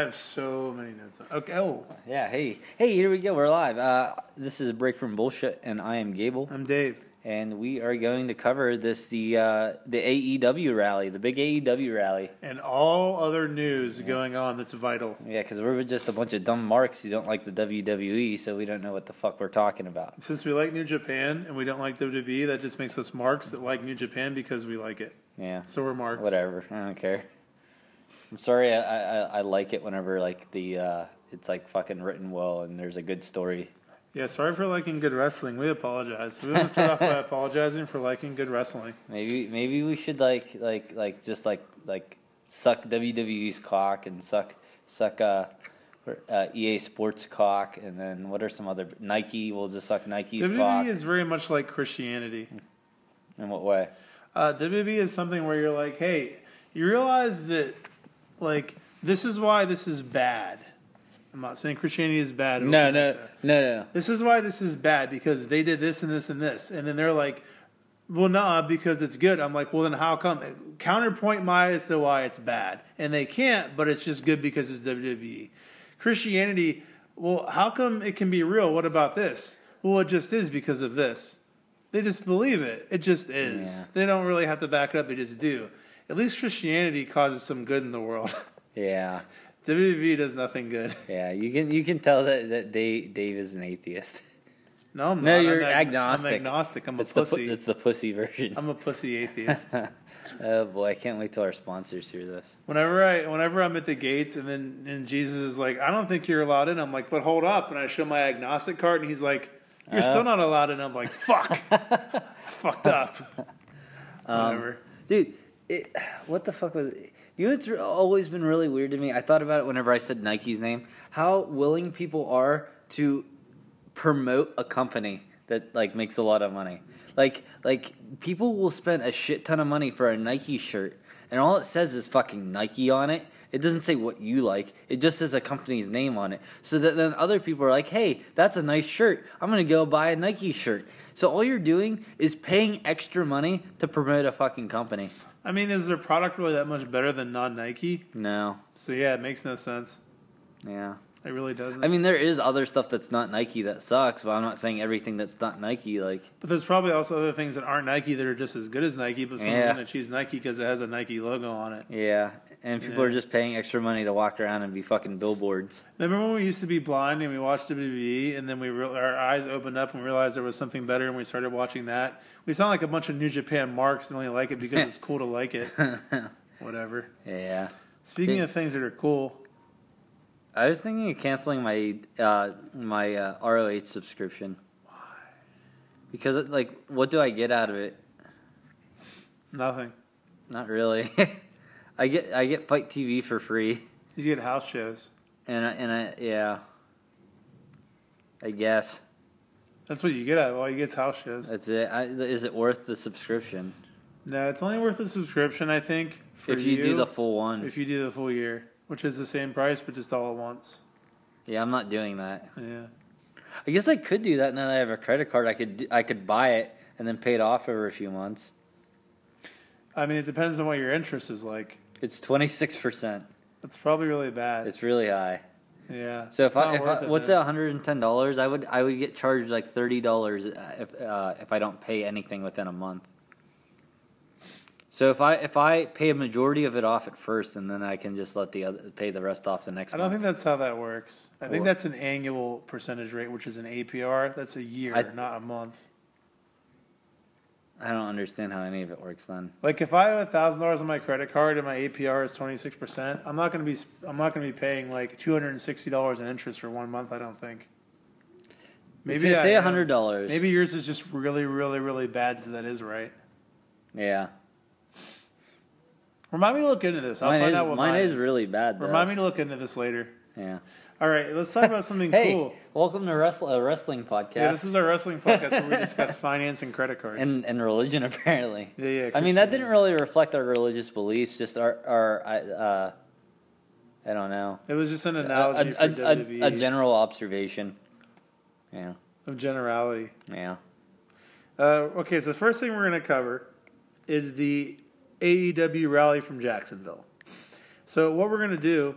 I have so many notes. Okay. Oh, Yeah, hey. Hey, here we go. We're live. Uh, this is Break Room Bullshit, and I am Gable. I'm Dave. And we are going to cover this the uh, the AEW rally, the big AEW rally. And all other news going on that's vital. Yeah, because we're just a bunch of dumb marks who don't like the WWE, so we don't know what the fuck we're talking about. Since we like New Japan and we don't like WWE, that just makes us marks that like New Japan because we like it. Yeah, So we're marks. whatever. I don't care. I'm sorry. I, I, I like it whenever like the uh, it's like fucking written well and there's a good story. Yeah, sorry for liking good wrestling. We apologize. We want to start off by apologizing for liking good wrestling. Maybe maybe we should like like like just like like suck WWE's cock and suck suck uh, uh EA Sports cock and then what are some other Nike? We'll just suck Nike's WWE cock. is very much like Christianity. In what way? Uh, WWE is something where you're like, hey, you realize that, like, this is why this is bad. I'm not saying Christianity is bad. No no like that. no no. This is why this is bad because they did this and this and this, and then they're like, well, nah, because it's good. I'm like, well, then how come? Counterpoint my as to why it's bad, and they can't, but it's just good because it's WWE. Christianity, well, how come it can be real? What about this? Well, it just is because of this. They just believe it. It just is. Yeah. They don't really have to back it up. They just do. At least Christianity causes some good in the world. Yeah WWE does nothing good. yeah. You can you can tell that that Dave Dave is an atheist. No, I'm No, not. you're I'm ag- agnostic. I'm agnostic. I'm a It's the pussy. it's the pussy version. I'm a pussy atheist. oh boy, I can't wait till our sponsors hear this. Whenever I whenever I'm at the gates and then and Jesus is like, I don't think you're allowed in. I'm like, but hold up, and I show my agnostic card, and he's like, You're Uh. still not allowed in. I'm like, fuck, fucked up. Um, Whatever. Dude, it, what the fuck was it? You know, it's always been really weird to me. I thought about it whenever I said Nike's name. How willing people are to promote a company that like makes a lot of money. Like, like people will spend a shit ton of money for a Nike shirt, and all it says is fucking Nike on it. It doesn't say what you like. It just says a company's name on it. So that then other people are like, "Hey, that's a nice shirt. I'm gonna go buy a Nike shirt." So all you're doing is paying extra money to promote a fucking company. I mean, is their product really that much better than non Nike? No. So yeah, it makes no sense. Yeah. It really doesn't. I mean, there is other stuff that's not Nike that sucks, but I'm not saying everything that's not Nike. Like, but there's probably also other things that aren't Nike that are just as good as Nike, but someone's Yeah. to choose Nike because it has a Nike logo on it. yeah, and people Yeah. are just paying extra money to walk around and be fucking billboards. Remember when we used to be blind and we watched WWE, and then we re- our eyes opened up and realized there was something better, and we started watching that. We sound like a bunch of New Japan marks and only like it because it's cool to like it. Whatever. Yeah. Speaking of things that are cool, I was thinking of canceling my uh, my uh, ROH subscription. Why? Because like, what do I get out of it? nothing. Not really. I get I get Fight TV for free, You get house shows. and I, and I yeah. I guess That's what you get out of it. All you get is house shows. that's it. I, is it worth the subscription No, it's only worth the subscription, I think, for if you, do the full one? if you do the full year, which is the same price but just all at once. yeah, I'm not doing that. Yeah. I guess I could do that now that I have a credit card. I could I could buy it and then pay it off over a few months. I mean, it depends on what your interest is like. It's twenty six percent. That's probably really bad. It's really high. yeah. So if I, if I it what's one hundred and ten dollars, I would I would get charged like thirty dollars if uh, if I don't pay anything within a month. So if I if I pay a majority of it off at first, and then I can just let the other pay the rest off the next I don't month. think that's how that works. I think that's an annual percentage rate, which is an APR. That's a year, I- not a month. I don't understand how any of it works. Then Like if I have a thousand dollars on my credit card and my APR is twenty six percent, I'm not going to be I'm not going to be paying like two hundred and sixty dollars in interest for one month. I don't think. maybe say, I say hundred dollars. Maybe yours is just really, really, really bad, so that is right. yeah. Remind me to look into this. I'll Mine find is out what mine mine is really bad. Though. Remind me to look into this later. Yeah. All right, let's talk about something Hey, cool. welcome to wrestle, a wrestling podcast Yeah, this is our wrestling podcast where we discuss finance and credit cards. and and religion apparently. yeah, yeah. I mean, that didn't really reflect our religious beliefs. Just our our I- uh, I don't know. It was just an analogy a, for a, WWE a, a general observation. Yeah, of generality. yeah. Uh, okay, so the first thing we're going to cover is the AEW rally from Jacksonville. So what we're going to do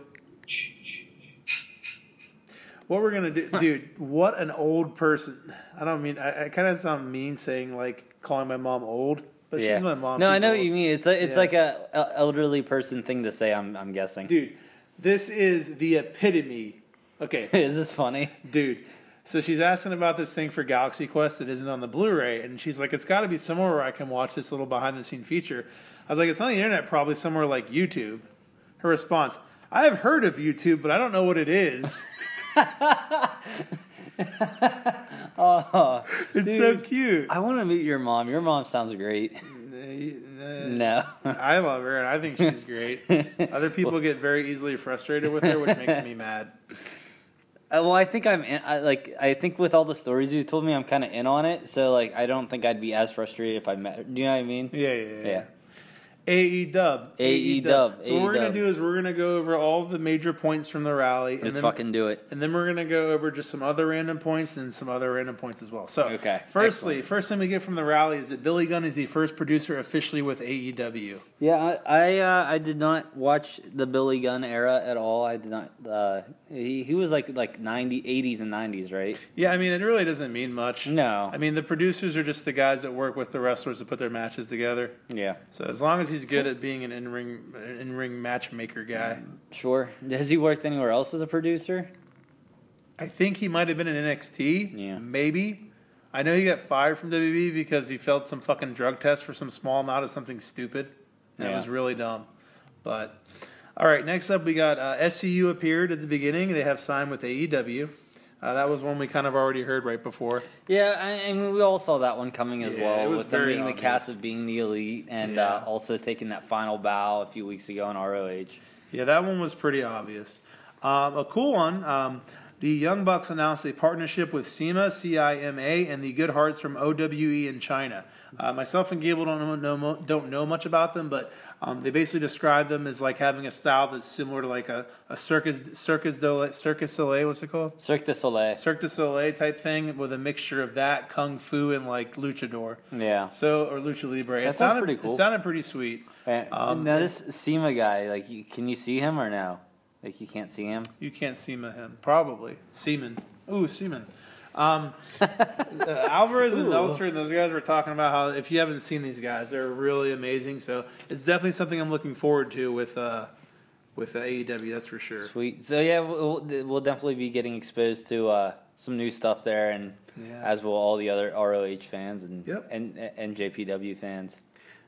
What we're gonna do, dude? What an old person. I don't mean. I, I kind of sound mean saying like calling my mom old, but yeah. she's my mom. No, I she's know what old. you mean. It's a, it's Yeah. like a, a elderly person thing to say. I'm I'm guessing. dude. This is the epitome. Okay, Is this funny? dude. So she's asking about this thing for Galaxy Quest that isn't on the Blu-ray, and she's like, "It's got to be somewhere where I can watch this little behind-the-scene feature." I was like, "It's on the internet, probably somewhere like YouTube." Her response: "I have heard of YouTube, but I don't know what it is." Oh, It's so cute. I want to meet your mom. Your mom sounds great. No. I love her, and I think she's great. Other people get very easily frustrated with her, which makes me mad. Uh, well, I think I'm in, I, like I think with all the stories you told me, I'm kind of in on it. So like, I don't think I'd be as frustrated if I met. Her. Do you know what I mean? Yeah, yeah, yeah. Yeah. AE dub. AE dub, So what we're gonna do is we're gonna go over all the major points from the rally. and Let's then- fucking do it. And then we're gonna go over just some other random points and some other random points as well. So, Okay, firstly, first thing we get from the rally is that Billy Gunn is the first producer officially with AEW. Yeah, I I, uh, I did not watch the Billy Gunn era at all. I did not. Uh, he he was like like 90, 80s and nineties, right? Yeah, I mean, it really doesn't mean much. No. I mean, the producers are just the guys that work with the wrestlers to put their matches together. Yeah, So as long as he's good at being an in ring in ring matchmaker guy, sure. Has he worked anywhere else as a producer? I think he might have been in NXT. Yeah. maybe. I know he got fired from WWE because he failed some fucking drug test for some small amount of something stupid. That Yeah. was really dumb. But all right, next up we got uh, SCU appeared at the beginning. They have signed with AEW. Uh, that was one we kind of already heard right before. Yeah, I, I mean we all saw that one coming as Yeah, well, with them being the obvious. cast of being the elite, and Yeah. uh, also taking that final bow a few weeks ago in ROH. Yeah, that one was pretty obvious. Um, a cool one. Um, the Young Bucks announced a partnership with CIMA, C-I-M-A, and the Good Hearts from OWE in China. Uh, myself and Gable don't know, don't know much about them, but um, they basically describe them as like having a style that's similar to like a, a circus circus Soleil, circus Soleil. What's it called? Cirque du Soleil. Cirque du Soleil type thing with a mixture of that kung fu and like luchador. Yeah. So or lucha libre. That sounds sounded pretty cool. It sounded pretty sweet. And, Um, now this CIMA guy, like, you, can you see him or no? Like, you can't see him. You can't Seema him. Probably. Seaman. Ooh, Seaman. Um, uh, Alvarez and. Meltzer and those guys were talking about how if you haven't seen these guys, they're really amazing. So it's definitely something I'm looking forward to with uh, with AEW. That's for sure. Sweet. So yeah, we'll, we'll definitely be getting exposed to uh, some new stuff there, and Yeah. as will all the other ROH fans and Yep. and and JPW fans.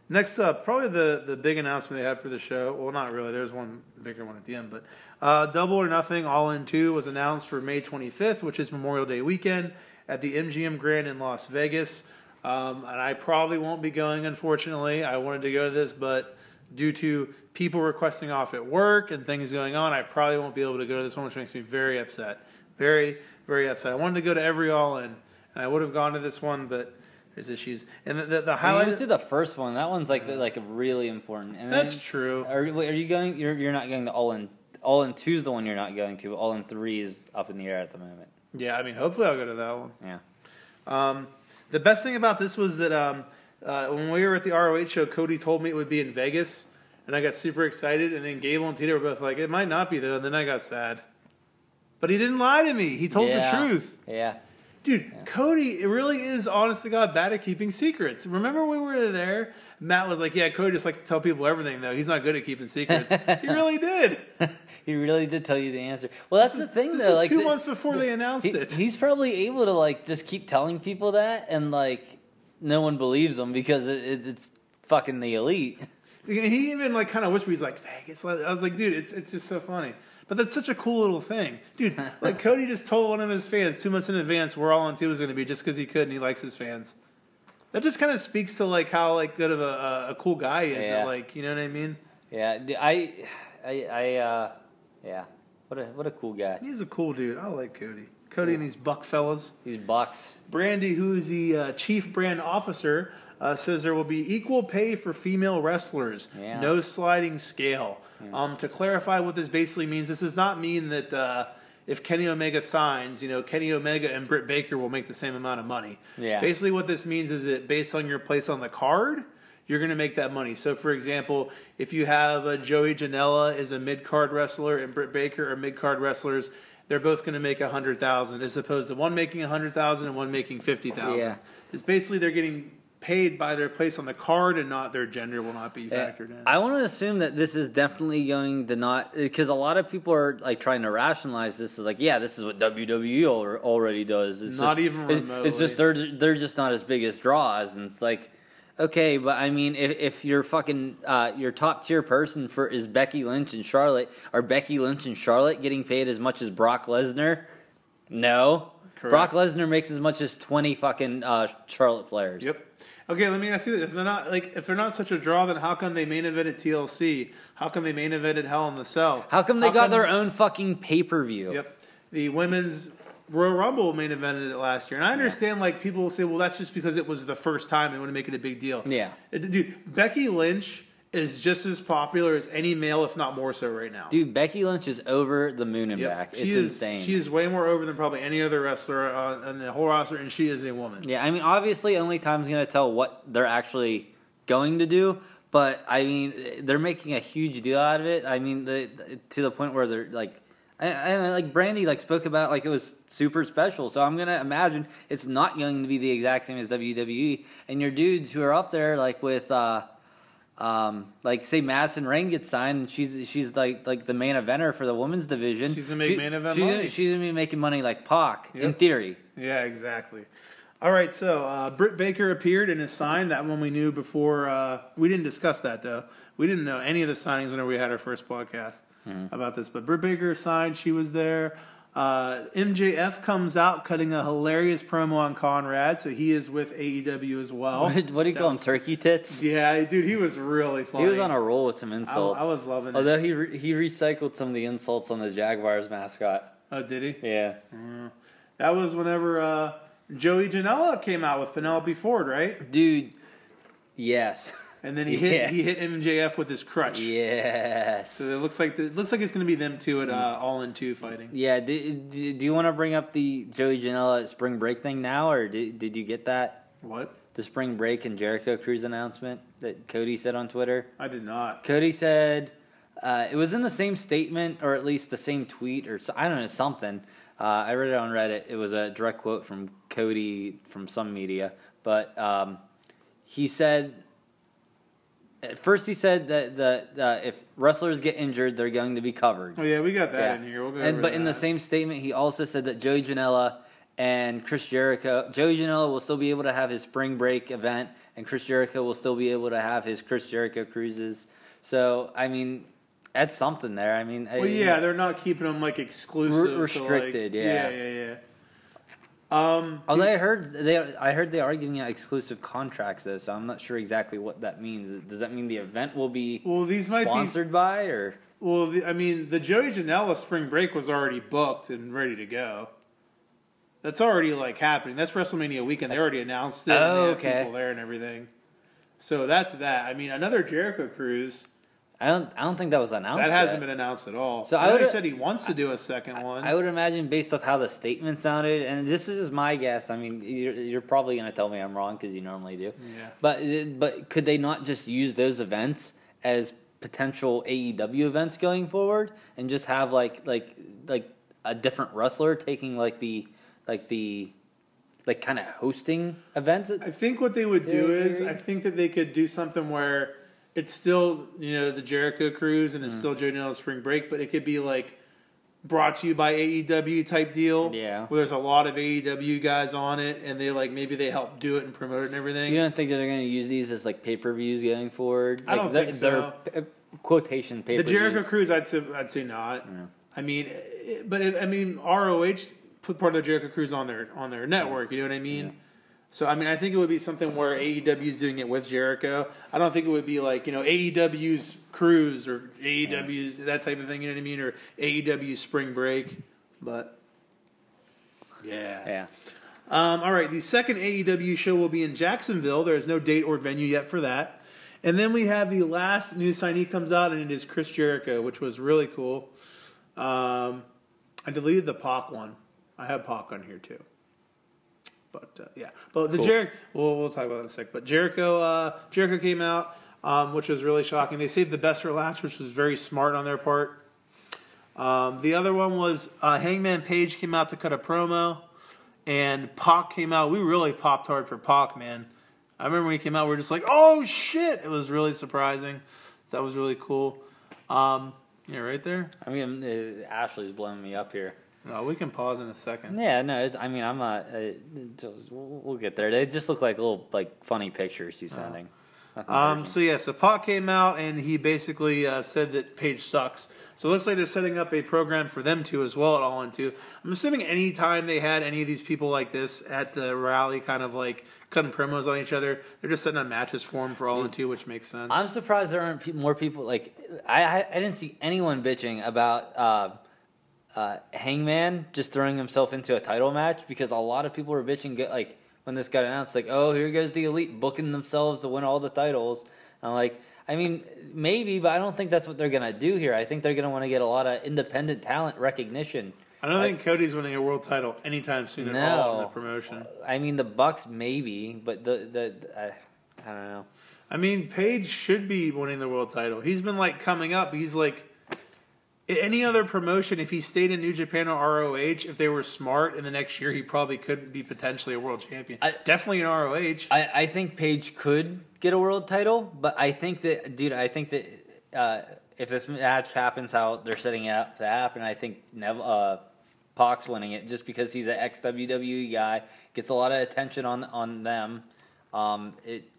Next up, probably the, the big announcement they had for the show. Well, not really. There's one bigger one at the end, but uh, Double or Nothing All In Two was announced for May 25th, which is Memorial Day weekend at the MGM Grand in Las Vegas. Um, and I probably won't be going, unfortunately. I wanted to go to this, but due to people requesting off at work and things going on, I probably won't be able to go to this one, which makes me very upset. Very, very upset. I wanted to go to every All In, and I would have gone to this one, but there's issues. And the, the, the I highlight. went to the first one. That one's like like really important. And That's then- true. Are, are you going? You're you're not going to all in. All in two is the one you're not going to. All in three is up in the air at the moment. Yeah, I mean, hopefully I'll go to that one. Yeah. Um, the best thing about this was that um, uh, when we were at the ROH show, Cody told me it would be in Vegas, and I got super excited. And then Gable and Tito were both like, "It might not be there," And then I got sad. But he didn't lie to me. He told Yeah. the truth. Yeah. Dude, Cody, it really is honest to God bad at keeping secrets. Remember when we were there? Matt was like, "Yeah, Cody just likes to tell people everything, though. He's not good at keeping secrets." he really did. he really did tell you the answer. Well, that's the thing though. was like two the- months before they announced he- it. he's probably able to like just keep telling people that, and like no one believes him because it, it, it's fucking the elite. He even like kind of whispered, he's like Vegas. I was like, dude, it's it's just so funny. But that's such a cool little thing, dude. Like Cody just told one of his fans two months in advance where all in two was going to be just because he could and he likes his fans. That just kind of speaks to like how like good of a, a, a cool guy he is. Yeah. That, like you know what I mean? Yeah, I, I, uh, yeah. What a what a cool guy. He's a cool dude. I like Cody. Cody and these buck fellas. These bucks. Brandi, who is the uh, chief brand officer, uh, says there will be equal pay for female wrestlers, Yeah. no sliding scale. Um, to clarify what this basically means, this does not mean that uh, if Kenny Omega signs, you know, Kenny Omega and Britt Baker will make the same amount of money. Yeah. Basically, what this means is that based on your place on the card, you're going to make that money. So, for example, if you have a Joey Janela is a mid card wrestler and Britt Baker are mid card wrestlers, they're both going to make a hundred thousand, as opposed to one making a hundred thousand and one making fifty thousand. Yeah. It's basically they're getting paid by their place on the card, and not their gender will not be factored in. I want to assume that this is definitely going to not because a lot of people are like trying to rationalize this as like, yeah, this is what WWE already does. It's Not just, even it's- It's just they're they're just not as big as draws, and it's like, okay, but I mean, if if your fucking uh, your top tier person for is Becky Lynch and Charlotte, are Becky Lynch and Charlotte getting paid as much as Brock Lesnar? No. Correct. Brock Lesnar makes as much as twenty fucking uh, Charlotte Flairs. Yep. Okay, let me ask you this: If they're not like, if they're not such a draw, then how come they main evented TLC? How come they main evented Hell in the Cell? How come they got their own fucking pay per view? Yep. The women's Royal Rumble main evented it last year, and I understand like people will say, well, that's just because it was the first time they want to make it a big deal. Yeah. It- dude, Becky Lynch is just as popular as any male, if not more so, right now. Dude, Becky Lynch is over the moon and Yep. back. It's she is, insane. She is way more over than probably any other wrestler uh, in the whole roster, and she is a woman. yeah, I mean, obviously, only time's going to tell what they're actually going to do. But I mean, they're making a huge deal out of it. I mean, the, to the point where they're like, I, I mean, like Brandi like spoke about it like it was super special. So I'm gonna imagine it's not going to be the exact same as WWE. And your dudes who are up there like with. uh um, like say Madison Rayne gets signed, and she's she's like like the main eventer for the women's division. She's gonna make She- main event She's gonna, she's gonna be making money like Pac in theory. Yeah, exactly. All right, so uh, Britt Baker appeared and is signed. That one we knew before. Uh, we didn't discuss that though. We didn't know any of the signings whenever we had our first podcast about this. But Britt Baker signed. She was there. Uh, MJF comes out cutting a hilarious promo on Conrad, so he is with AEW as well. What, what do you That call him? Turkey tits. Yeah, dude, he was really funny. He was on a roll with some insults. I was loving it. Although he re- he recycled some of the insults on the Jaguars mascot. Oh, did he? Yeah. That was whenever uh, Joey Janela came out with Penelope Ford, right? Dude. Yes. And then he hit Yes. he hit MJF with his crutch. Yes. So it looks like the, it looks like it's going to be them two at uh, all in two fighting. Yeah. Do, do, do you want to bring up the Joey Janela spring break thing now, or did, did you get that? What? The spring break and Jericho Cruise announcement that Cody said on Twitter? I did not. Cody said uh, it was in the same statement, or at least the same tweet, or I don't know something. Uh, I read it on Reddit. It was a direct quote from Cody from some media, but um, he said at first he said that the uh, if wrestlers get injured, they're going to be covered. Oh yeah, we got that Yeah. in here. We'll go and but in the same statement, he also said that Joey Janela and Chris Jericho, Joey Janela will still be able to have his spring break event, and Chris Jericho will still be able to have his Chris Jericho cruises. So I mean, that's something there. I mean, Well, yeah, they're not keeping them like exclusive, Re- to, like- restricted, yeah. yeah, yeah, yeah. Um, Although I heard they, I heard they are giving out exclusive contracts though, so I'm not sure exactly what that means. Does that mean the event will be well, these might sponsored by, or. Well, the, I mean, the Joey Janela spring break was already booked and ready to go. That's already like happening. That's WrestleMania weekend. They already announced it. and Oh, they have okay. People there and everything. So that's that. I mean, another Jericho cruise I don't I don't think that was announced. that hasn't yet. been announced at all. So I I would've- said he wants to do a second one. I would imagine based off how the statement sounded, and this is just my guess. I mean, you're, you're probably going to tell me I'm wrong because you normally do. Yeah. But but could they not just use those events as potential AEW events going forward, and just have like like like a different wrestler taking like the like the like kind of hosting events? I think what they would do is, I think that they could do something where it's still, you know, the Jericho Cruise and it's Mm. still Joe Spring Break, but it could be like brought to you by AEW type deal. Yeah. Where there's a lot of AEW guys on it and they like, maybe they help do it and promote it and everything. You don't think that they're going to use these as like pay per views going forward? I don't Like, think they're- they're, uh, quotation pay the Jericho Cruise, I'd say, I'd say not. I mean, it, but it, I mean, ROH put part of the Jericho Cruise on their on their network. You know what I mean? So I mean, I think it would be something where AEW is doing it with Jericho. I don't think it would be like you know AEW's Cruise or AEW's that type of thing. You know what I mean? Or AEW's Spring Break. But yeah. Yeah. Um, all right, the second AEW show will be in Jacksonville. There is no date or venue yet for that. And then we have the last new signee comes out, and it is Chris Jericho, which was really cool. Um, I deleted the Pac one. I have Pac on here too. But uh, yeah, but the Cool. Jericho. We'll, we'll talk about that in a sec. But Jericho, uh, Jericho came out, um, which was really shocking. They saved the best for last, which was very smart on their part. Um, the other one was uh, Hangman Page came out to cut a promo, and Pac came out. We really popped hard for Pac, man. I remember when he came out, we were just like, "Oh shit!" It was really surprising. That was really cool. Um, yeah, right there. I mean, uh, Ashley's blowing me up here. No, we can pause in a second. Yeah, no, it's, I mean, I'm not. Uh, we'll we'll get there. They just look like little, like, funny pictures he's sending. Um, so yeah, so Pac came out and he basically uh, said that Page sucks. So it looks like they're setting up a program for them to as well at All In Two. I'm assuming any time they had any of these people like this at the rally, kind of like cutting promos on each other, they're just setting up matches for them for All In Two, which makes sense. I'm surprised there aren't pe- more people like I, I. I didn't see anyone bitching about uh, uh, Hangman just throwing himself into a title match because a lot of people were bitching. Get like when this got announced, like, oh, here goes the elite booking themselves to win all the titles. I'm like, I mean, maybe, but I don't think that's what they're gonna do here. I think they're gonna want to get a lot of independent talent recognition. I don't think Cody's winning a world title anytime soon at all in the promotion. I mean, the Bucks maybe, but the the, I, I don't know. I mean, Page should be winning the world title. He's been like coming up. He's like any other promotion. If he stayed in New Japan or ROH, if they were smart, in the next year he probably could be potentially a world champion. I- Definitely in ROH. I, I think Page could get a world title, but I think that, dude, I think that uh, if this match happens how they're setting it up to happen, I think Nev, uh, Pac's winning it just because he's an ex WWE guy, gets a lot of attention on on them. Um, it-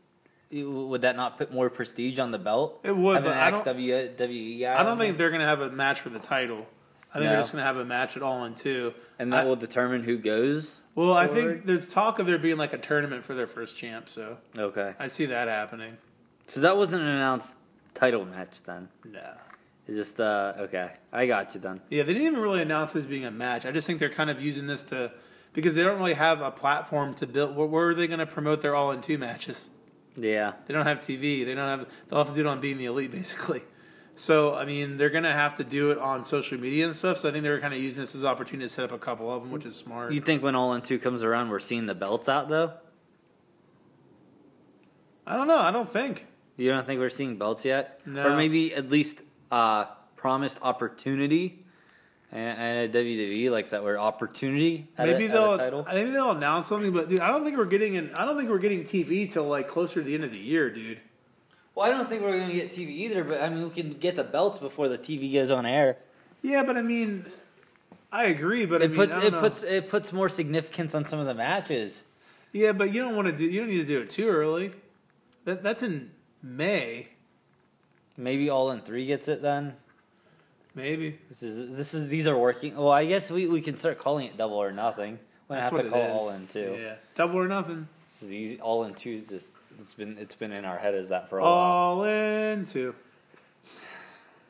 would that not put more prestige on the belt? It would, but an I don't- WWE guy. I don't think they're going to have a match for the title. I think No. they're just going to have a match at All In Two. and that I- will determine who goes. well, I think there's talk of there being like a tournament for their first champ. So Okay, I see that happening. so that wasn't an announced title match then. No. It's just uh, okay. I got you then. Yeah, they didn't even really announce this being a match. I just think they're kind of using this to because they don't really have a platform to build. Where, where are they going to promote their all in two matches? Yeah. They don't have TV. They don't have. They'll have to do it on being the elite, basically. So I mean, they're going to have to do it on social media and stuff. So I think they're kind of using this as an opportunity to set up a couple of them, which is smart. You think when All In Two comes around, we're seeing the belts out though? I don't know. I don't think. You don't think we're seeing belts yet? No. Or maybe at least uh, promised opportunity and, and a WWE likes that word opportunity. Maybe a, they'll. title. Maybe they'll announce something, but dude, I don't think we're getting. An, I don't think we're getting TV till like closer to the end of the year, dude. Well, I don't think we're going to get TV either, but I mean, we can get the belts before the TV goes on air. Yeah, but I mean, I agree. But I It mean, puts I it know. puts it puts more significance on some of the matches. Yeah, but you don't want to do. You don't need to do it too early. That that's in May, Maybe All In Three gets it then. Maybe. This is this is these are working. Well, I guess we, we can start calling it Double or Nothing. We have to call. All In Two. Yeah, double or nothing. This is easy. All In Two is just it's been it's been in our head as that for a while. All in two.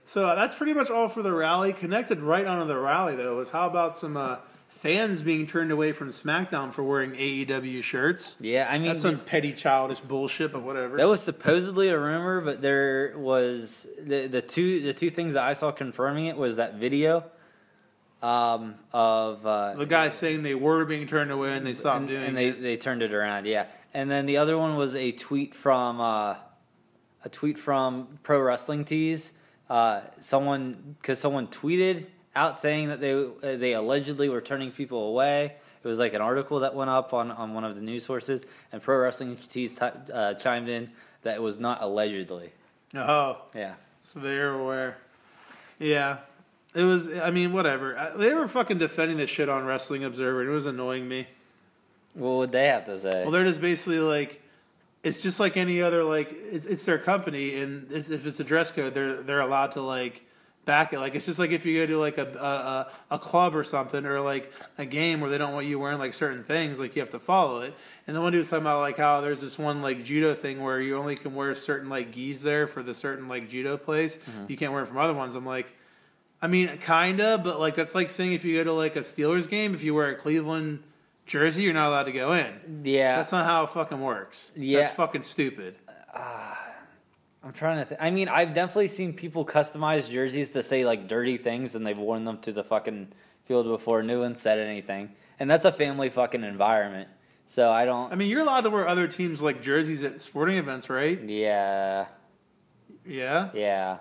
So uh, that's pretty much all for the rally. Connected right onto the rally though was how about some uh, fans being turned away from SmackDown for wearing AEW shirts? Yeah, I mean That's some petty childish bullshit, but whatever. that was supposedly a rumor, but there was the the two the two things that I saw confirming it was that video um, of uh, the guy saying they were being turned away and they stopped and, doing and they it. they turned it around. Yeah, and then the other one was a tweet from uh, a tweet from Pro Wrestling Tees. Uh, someone because someone tweeted out saying that they uh, they allegedly were turning people away. It was like an article that went up on, on one of the news sources, and Pro Wrestling Tees t- uh, chimed in that it was not allegedly. Oh, Yeah, So they're aware. Yeah. It was, I mean, whatever. I- They were fucking defending this shit on Wrestling Observer. and It was annoying me. what would they have to say? Well, they're just basically like, it's just like any other, like, it's, it's their company, and it's, if it's a dress code, they're they're allowed to, like, back it. Like, it's just like if you go to, like, a, a, a, club or something, or, like, a game where they don't want you wearing, like, certain things, like, you have to follow it. And the one dude was talking about, like, how there's this one, like, judo thing where you only can wear certain, like, gis there for the certain, like, judo place. Mm-hmm. You can't wear it from other ones. I'm like, I mean, kinda, but like that's like saying if you go to like a Steelers game, if you wear a Cleveland jersey, you're not allowed to go in. yeah, That's not how it fucking works. Yeah. That's fucking stupid. Uh, I'm trying to. Th- I mean, I've definitely seen people customize jerseys to say like dirty things, and they've worn them to the fucking field before. No one said anything, and that's a family fucking environment. So I don't. I mean, you're allowed to wear other teams like jerseys at sporting events, right? yeah, Yeah. yeah.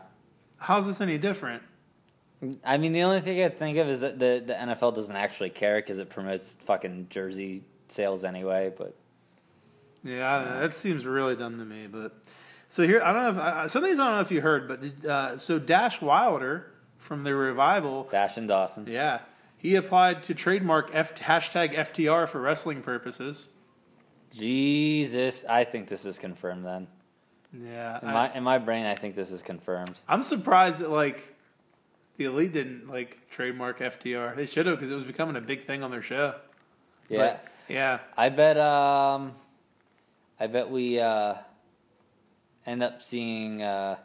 How's this any different? I mean, the only thing I think of is that the the NFL doesn't actually care because it promotes fucking jersey sales anyway. But Yeah, I don't know. That seems really dumb to me. But so here, I don't know if I, some of these I don't know if you heard, but uh, so Dash Wilder from the revival, Dash and Dawson. yeah, he applied to trademark F, hashtag FTR for wrestling purposes. Jesus, I think this is confirmed. Then Yeah, in I, my in my brain, I think this is confirmed. I'm surprised that like the elite didn't like trademark FTR. They should have because it was becoming a big thing on their show. Yeah, But, yeah. I bet. Um, I bet we uh, end up seeing. Uh,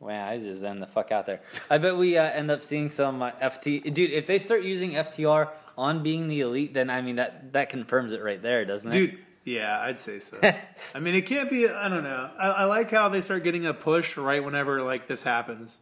wow, I just end the fuck out there. I bet we uh, end up seeing some uh, FT. Dude, if they start using FTR on being the elite, then I mean that that confirms it right there, doesn't it? Dude, yeah, I'd say so. I mean, it can't be. I don't know. I, I like how they start getting a push right whenever like this happens.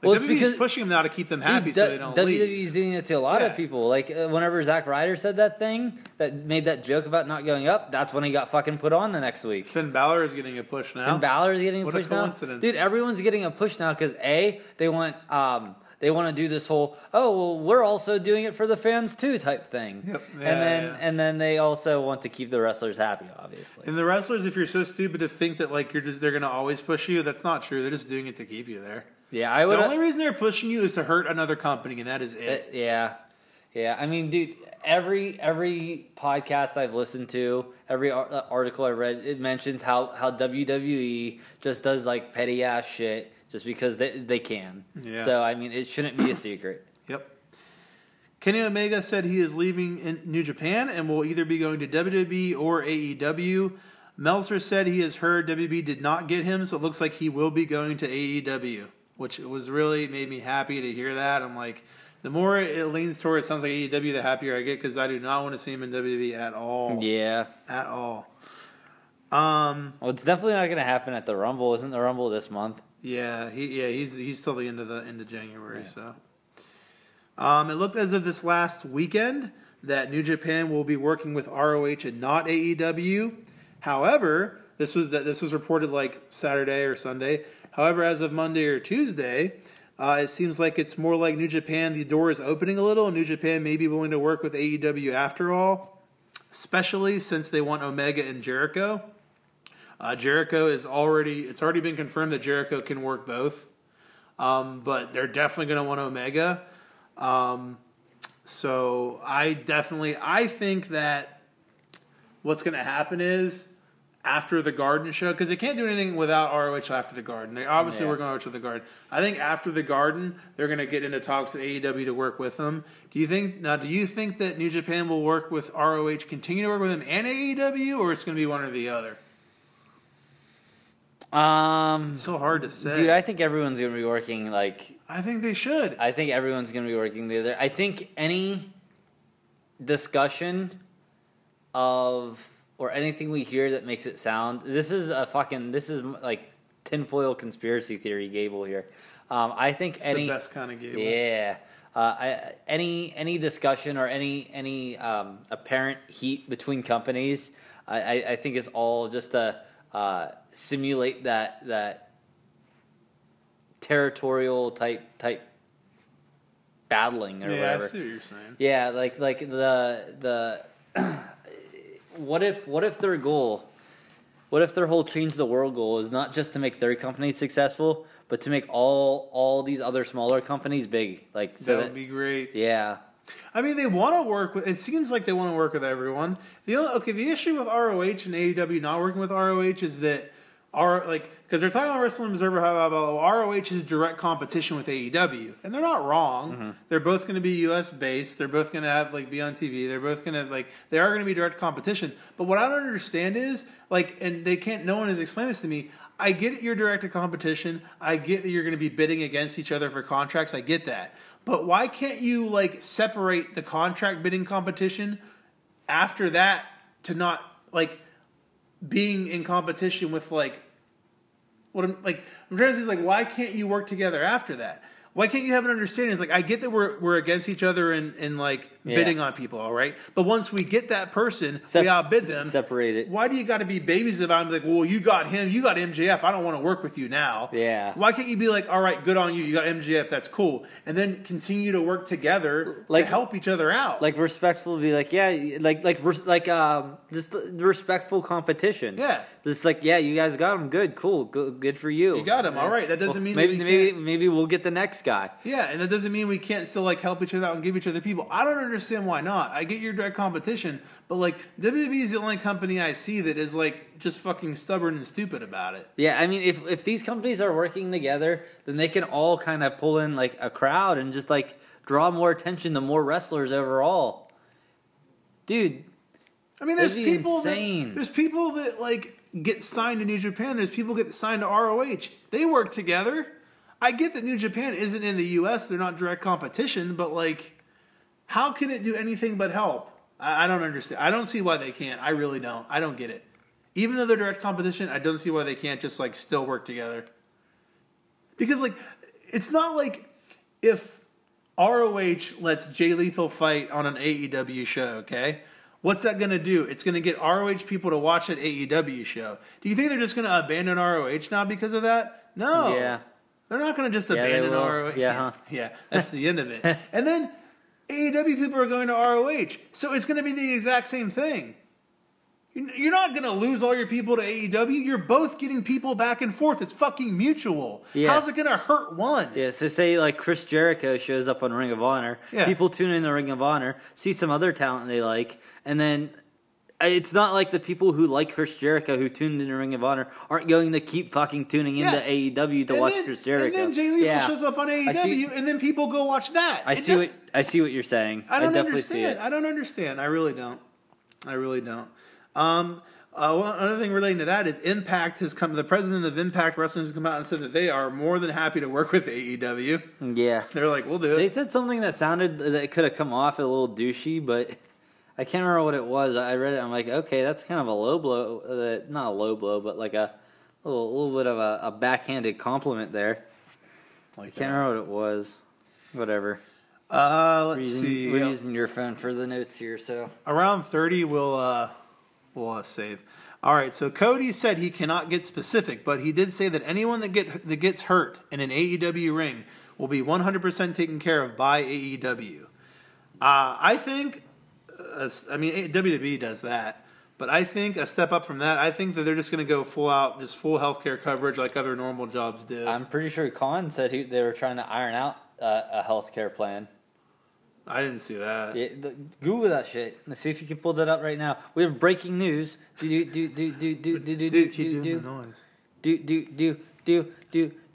Like, Well, WWE's pushing them now to keep them happy so they don't WWE's leave. doing it to a lot Yeah. of people. Like uh, whenever Zack Ryder said that thing that made that joke about not going up, that's when he got fucking put on the next week. Finn Balor is getting a push now. Finn Balor is getting a What a push now. coincidence. Dude, everyone's getting a push now because a they want um they want to do this whole oh well we're also doing it for the fans too type thing. Yep. and Yeah, then yeah. and then they also want to keep the wrestlers happy, obviously. and the wrestlers, if you're so stupid to think that like you're just they're gonna always push you, that's not true. They're just doing it to keep you there. Yeah, I would. The only reason they're pushing you is to hurt another company, and that is Uh, it. yeah, yeah. I mean, dude, every every podcast I've listened to, every ar- uh, article I read, it mentions how how WWE just does like petty ass shit just because they they can. Yeah. So I mean, it shouldn't be a secret. Yep. Kenny Omega said he is leaving in New Japan and will either be going to WWE or AEW. Meltzer said he has heard WWE did not get him, so it looks like he will be going to AEW, which was really made me happy to hear that. I'm like, the more it leans toward it sounds like AEW, the happier I get because I do not want to see him in WWE at all. Yeah. At all. Um. Well, it's definitely not going to happen at the Rumble. Isn't the Rumble this month? Yeah, he yeah he's he's till the end of the end of January. So, um, it looked as of this last weekend that New Japan will be working with ROH and not AEW. However, this was that this was reported like Saturday or Sunday. However, as of Monday or Tuesday, uh, it seems like it's more like New Japan. The door is opening a little. New Japan may be willing to work with AEW after all, especially since they want Omega and Jericho. Uh, Jericho is already it's already been confirmed that Jericho can work both, um, but they're definitely going to want Omega. Um, so I definitely I think that what's going to happen is after the Garden show because they can't do anything without ROH after the Garden. They obviously Yeah. we're going to the Garden. I think after the Garden they're going to get into talks with AEW to work with them. Do you think now? Do you think that New Japan will work with ROH, continue to work with them and AEW, or it's going to be one or the other? Um, It's so hard to say. dude, I think everyone's going to be working like I think they should. I think everyone's going to be working the other. I think any discussion of or anything we hear that makes it sound this is a fucking this is like tinfoil conspiracy theory Gable here. Um, I think It's any the best kind of game. yeah. Uh, I, any any discussion or any any um, apparent heat between companies, I, I, I think is all just to uh, simulate that that territorial type type battling or Yeah, I whatever. see what you're saying. Yeah, like like the the what if what if their goal what if their whole change the world goal is not just to make their company successful, but to make all all these other smaller companies big? Like so that that, would be great. yeah. I mean, they want to work with. It seems like they want to work with everyone. The only, okay, the issue with ROH and AEW not working with ROH is that R like because they're talking about Wrestling Observer how about ROH is direct competition with AEW, and they're not wrong. Mm-hmm. They're both going to be U.S. based. They're both going to have like be on TV. They're both going to like they are going to be direct competition. But what I don't understand is like, and they can't. No one has explained this to me. I get it, you're direct to competition. I get that you're going to be bidding against each other for contracts. I get that. But why can't you like separate the contract bidding competition after that to not like being in competition with like what I'm like I'm trying to say is like why can't you work together after that? Why can't you have an understanding? It's like I get that we're we're against each other and and like Yeah. bidding on people, all right. But once we get that person, Sep- we outbid them. separate it. Why do you got to be babies about him? Like, well, you got him, you got MJF. I don't want to work with you now. Yeah. Why can't you be like, all right, good on you. You got MJF. That's cool. And then continue to work together Like- to help each other out. Like respectful, be like, yeah, like like like um, just respectful competition. Yeah. just like yeah, you guys got him, good, cool, good, good for you. You got him, all right. That doesn't mean that maybe we maybe can't- maybe we'll get the next guy. Yeah, and that doesn't mean we can't still like help each other out and give each other people. I don't understand why not. I get your direct competition, but like WWE is the only company I see that is like just fucking stubborn and stupid about it. Yeah, I mean, if if these companies are working together, then they can all kind of pull in like a crowd and just like draw more attention to more wrestlers overall. Dude, I mean, there's people insane. that there's people that like get signed to New Japan. There's people get signed to ROH. They work together. I get that New Japan isn't in the U.S. They're not direct competition, but like, how can it do anything but help? I, I don't understand. I don't see why they can't. I really don't. I don't get it. Even though they're direct competition, I don't see why they can't just like still work together. Because like, it's not like if ROH lets Jay Lethal fight on an AEW show, okay? What's that going to do? It's going to get ROH people to watch an AEW show. Do you think they're just going to abandon ROH now because of that? No. Yeah. They're not going to just Yeah, abandon. ROH. Yeah, huh? Yeah, that's the end of it. And then AEW people are going to ROH. So it's going to be the exact same thing. You're you're not going to lose all your people to AEW. You're both getting people back and forth. It's fucking mutual. Yeah. How's it going to hurt one? yeah. So say like Chris Jericho shows up on Ring of Honor, Yeah. people tune in to Ring of Honor, see some other talent they like, and then. It's not like the people who like Chris Jericho who tuned into Ring of Honor aren't going to keep fucking tuning into Yeah. AEW to And watch then- Chris Jericho. And then Jay Lethal Yeah. shows up on AEW, see- and then people go watch that. I It see just- what I see what you're saying. I don't definitely see understand. it. I don't understand. I really don't. I really don't. Um, uh, well, another thing relating to that is Impact has come. The president of Impact Wrestling has come out and said that they are more than happy to work with AEW. Yeah. They're like, we'll do it. They said something that sounded that could have come off a little douchey, but I can't remember what it was. I read it. I'm like, okay, that's kind of a low blow. Uh, not a low blow, but like a little, little bit of a, a backhanded compliment there. Like Can't remember what it was. Whatever. Uh, We're let's using, see. we're using your phone for the notes here, so Around thirty, we'll uh, we'll uh, save. All right. So Cody said he cannot get specific, but he did say that anyone that get that gets hurt in an AEW ring will be 100% taken care of by AEW. Uh, I think, uh, I mean, WWE does that, but I think a step up from that, I think that they're just going to go full out, just full healthcare coverage like other normal jobs do. I'm pretty sure Khan said he, they were trying to iron out uh, a healthcare plan. I didn't see that. Yeah, the, Google that shit. Let's see if you can pull that up right now. We have breaking news. Do do do do do do do do do do doing the do noise. do do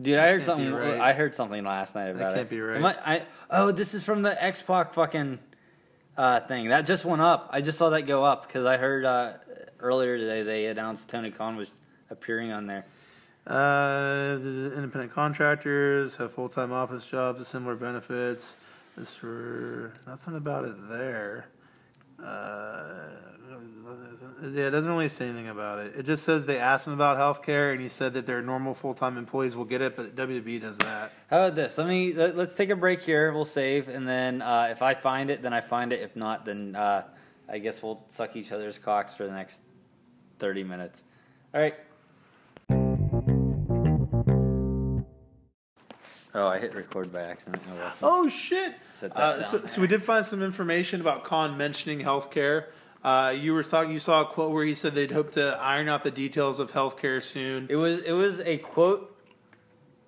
Dude, I heard something. right. I heard something last night about it. I can't be right. I, I, oh, this is from the X Pac fucking uh, thing that just went up. I just saw that go up because I heard uh, earlier today they announced Tony Khan was appearing on there. Uh, the independent contractors have full time office jobs, similar benefits. This for nothing about it there. Uh, yeah, it doesn't really say anything about it. It just says they asked him about healthcare, and he said that their normal full time employees will get it, but WWE does that. How about this? Let me let, us take a break here. We'll save, and then uh, if I find it, then I find it. If not, then uh, I guess we'll suck each other's cocks for the next thirty minutes. All right. Oh, I hit record by accident. Oh. Oh shit! Uh, so, so we did find some information about Khan mentioning healthcare. Uh, you were talking. You saw a quote where he said they'd hope to iron out the details of healthcare soon. It was it was a quote